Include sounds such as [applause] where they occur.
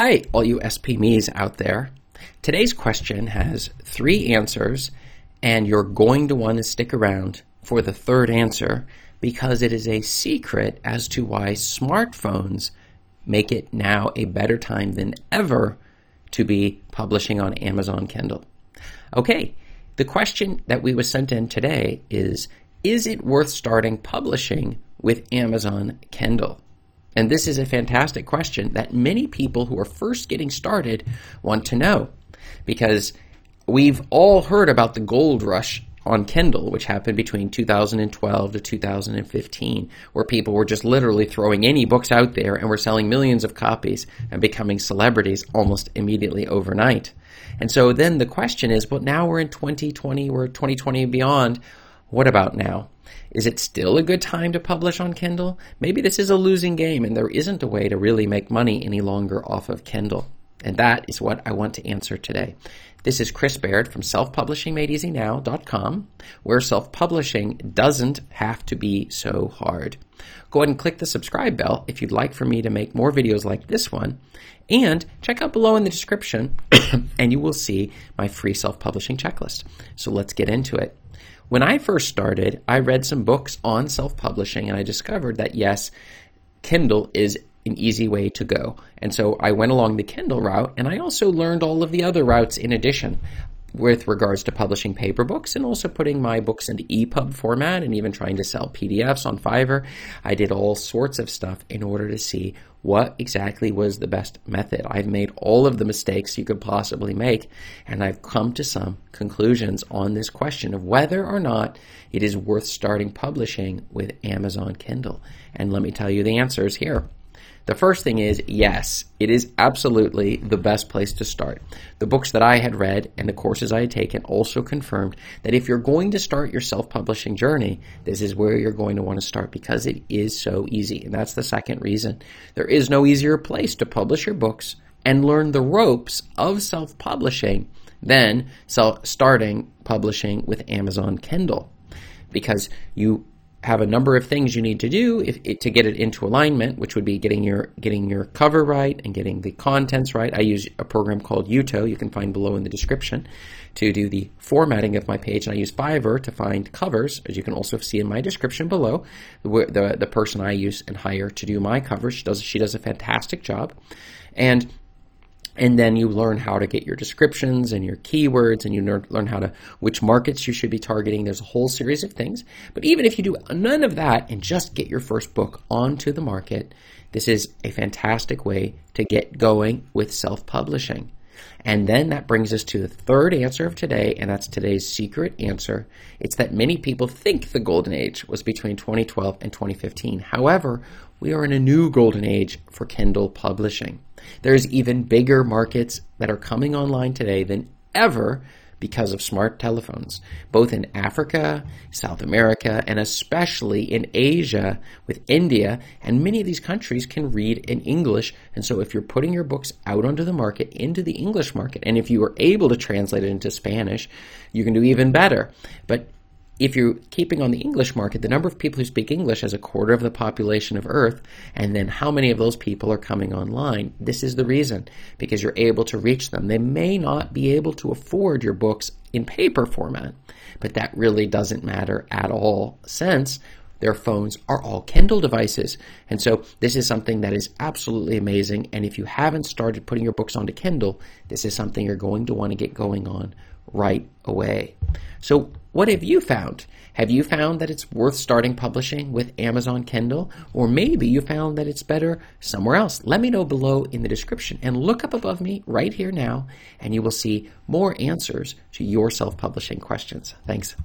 Hi, all you SP me's out there. Today's question has three answers, and you're going to want to stick around for the third answer because it is a secret as to why smartphones make it now a better time than ever to be publishing on Amazon Kindle. Okay, the question that we was sent in today is Is it worth starting publishing with Amazon Kindle? And this is a fantastic question that many people who are first getting started want to know because we've all heard about the gold rush on Kindle, which happened between 2012 to 2015, where people were just literally throwing any books out there and were selling millions of copies and becoming celebrities almost immediately overnight. And so then the question is, but now we're in 2020, we're 2020 and beyond. What about now? Is it still a good time to publish on Kindle? Maybe this is a losing game and there isn't a way to really make money any longer off of Kindle. And that is what I want to answer today. This is Chris Baird from selfpublishingmadeeasynow.com, where self-publishing doesn't have to be so hard. Go ahead and click the subscribe bell if you'd like for me to make more videos like this one. And check out below in the description [coughs] and you will see my free self-publishing checklist. So let's get into it. When I first started, I read some books on self publishing and I discovered that yes, Kindle is an easy way to go. And so I went along the Kindle route and I also learned all of the other routes in addition with regards to publishing paper books and also putting my books into EPUB format and even trying to sell PDFs on Fiverr. I did all sorts of stuff in order to see what exactly was the best method. I've made all of the mistakes you could possibly make and I've come to some conclusions on this question of whether or not it is worth starting publishing with Amazon Kindle. And let me tell you the answers here. The first thing is yes, it is absolutely the best place to start. The books that I had read and the courses I had taken also confirmed that if you're going to start your self publishing journey, this is where you're going to want to start because it is so easy. And that's the second reason. There is no easier place to publish your books and learn the ropes of self publishing than starting publishing with Amazon Kindle because you have a number of things you need to do if, to get it into alignment, which would be getting your getting your cover right and getting the contents right. I use a program called Uto, you can find below in the description, to do the formatting of my page, and I use Fiverr to find covers, as you can also see in my description below. The the, the person I use and hire to do my covers, she does she does a fantastic job, and and then you learn how to get your descriptions and your keywords and you learn how to which markets you should be targeting there's a whole series of things but even if you do none of that and just get your first book onto the market this is a fantastic way to get going with self-publishing and then that brings us to the third answer of today, and that's today's secret answer. It's that many people think the golden age was between 2012 and 2015. However, we are in a new golden age for Kindle publishing. There's even bigger markets that are coming online today than ever because of smart telephones, both in Africa, South America, and especially in Asia with India. And many of these countries can read in English. And so if you're putting your books out onto the market, into the English market, and if you are able to translate it into Spanish, you can do even better. But if you're keeping on the English market, the number of people who speak English as a quarter of the population of Earth, and then how many of those people are coming online, this is the reason, because you're able to reach them. They may not be able to afford your books in paper format, but that really doesn't matter at all since their phones are all Kindle devices. And so this is something that is absolutely amazing. And if you haven't started putting your books onto Kindle, this is something you're going to want to get going on right away. So what have you found? Have you found that it's worth starting publishing with Amazon Kindle? Or maybe you found that it's better somewhere else? Let me know below in the description and look up above me right here now, and you will see more answers to your self publishing questions. Thanks.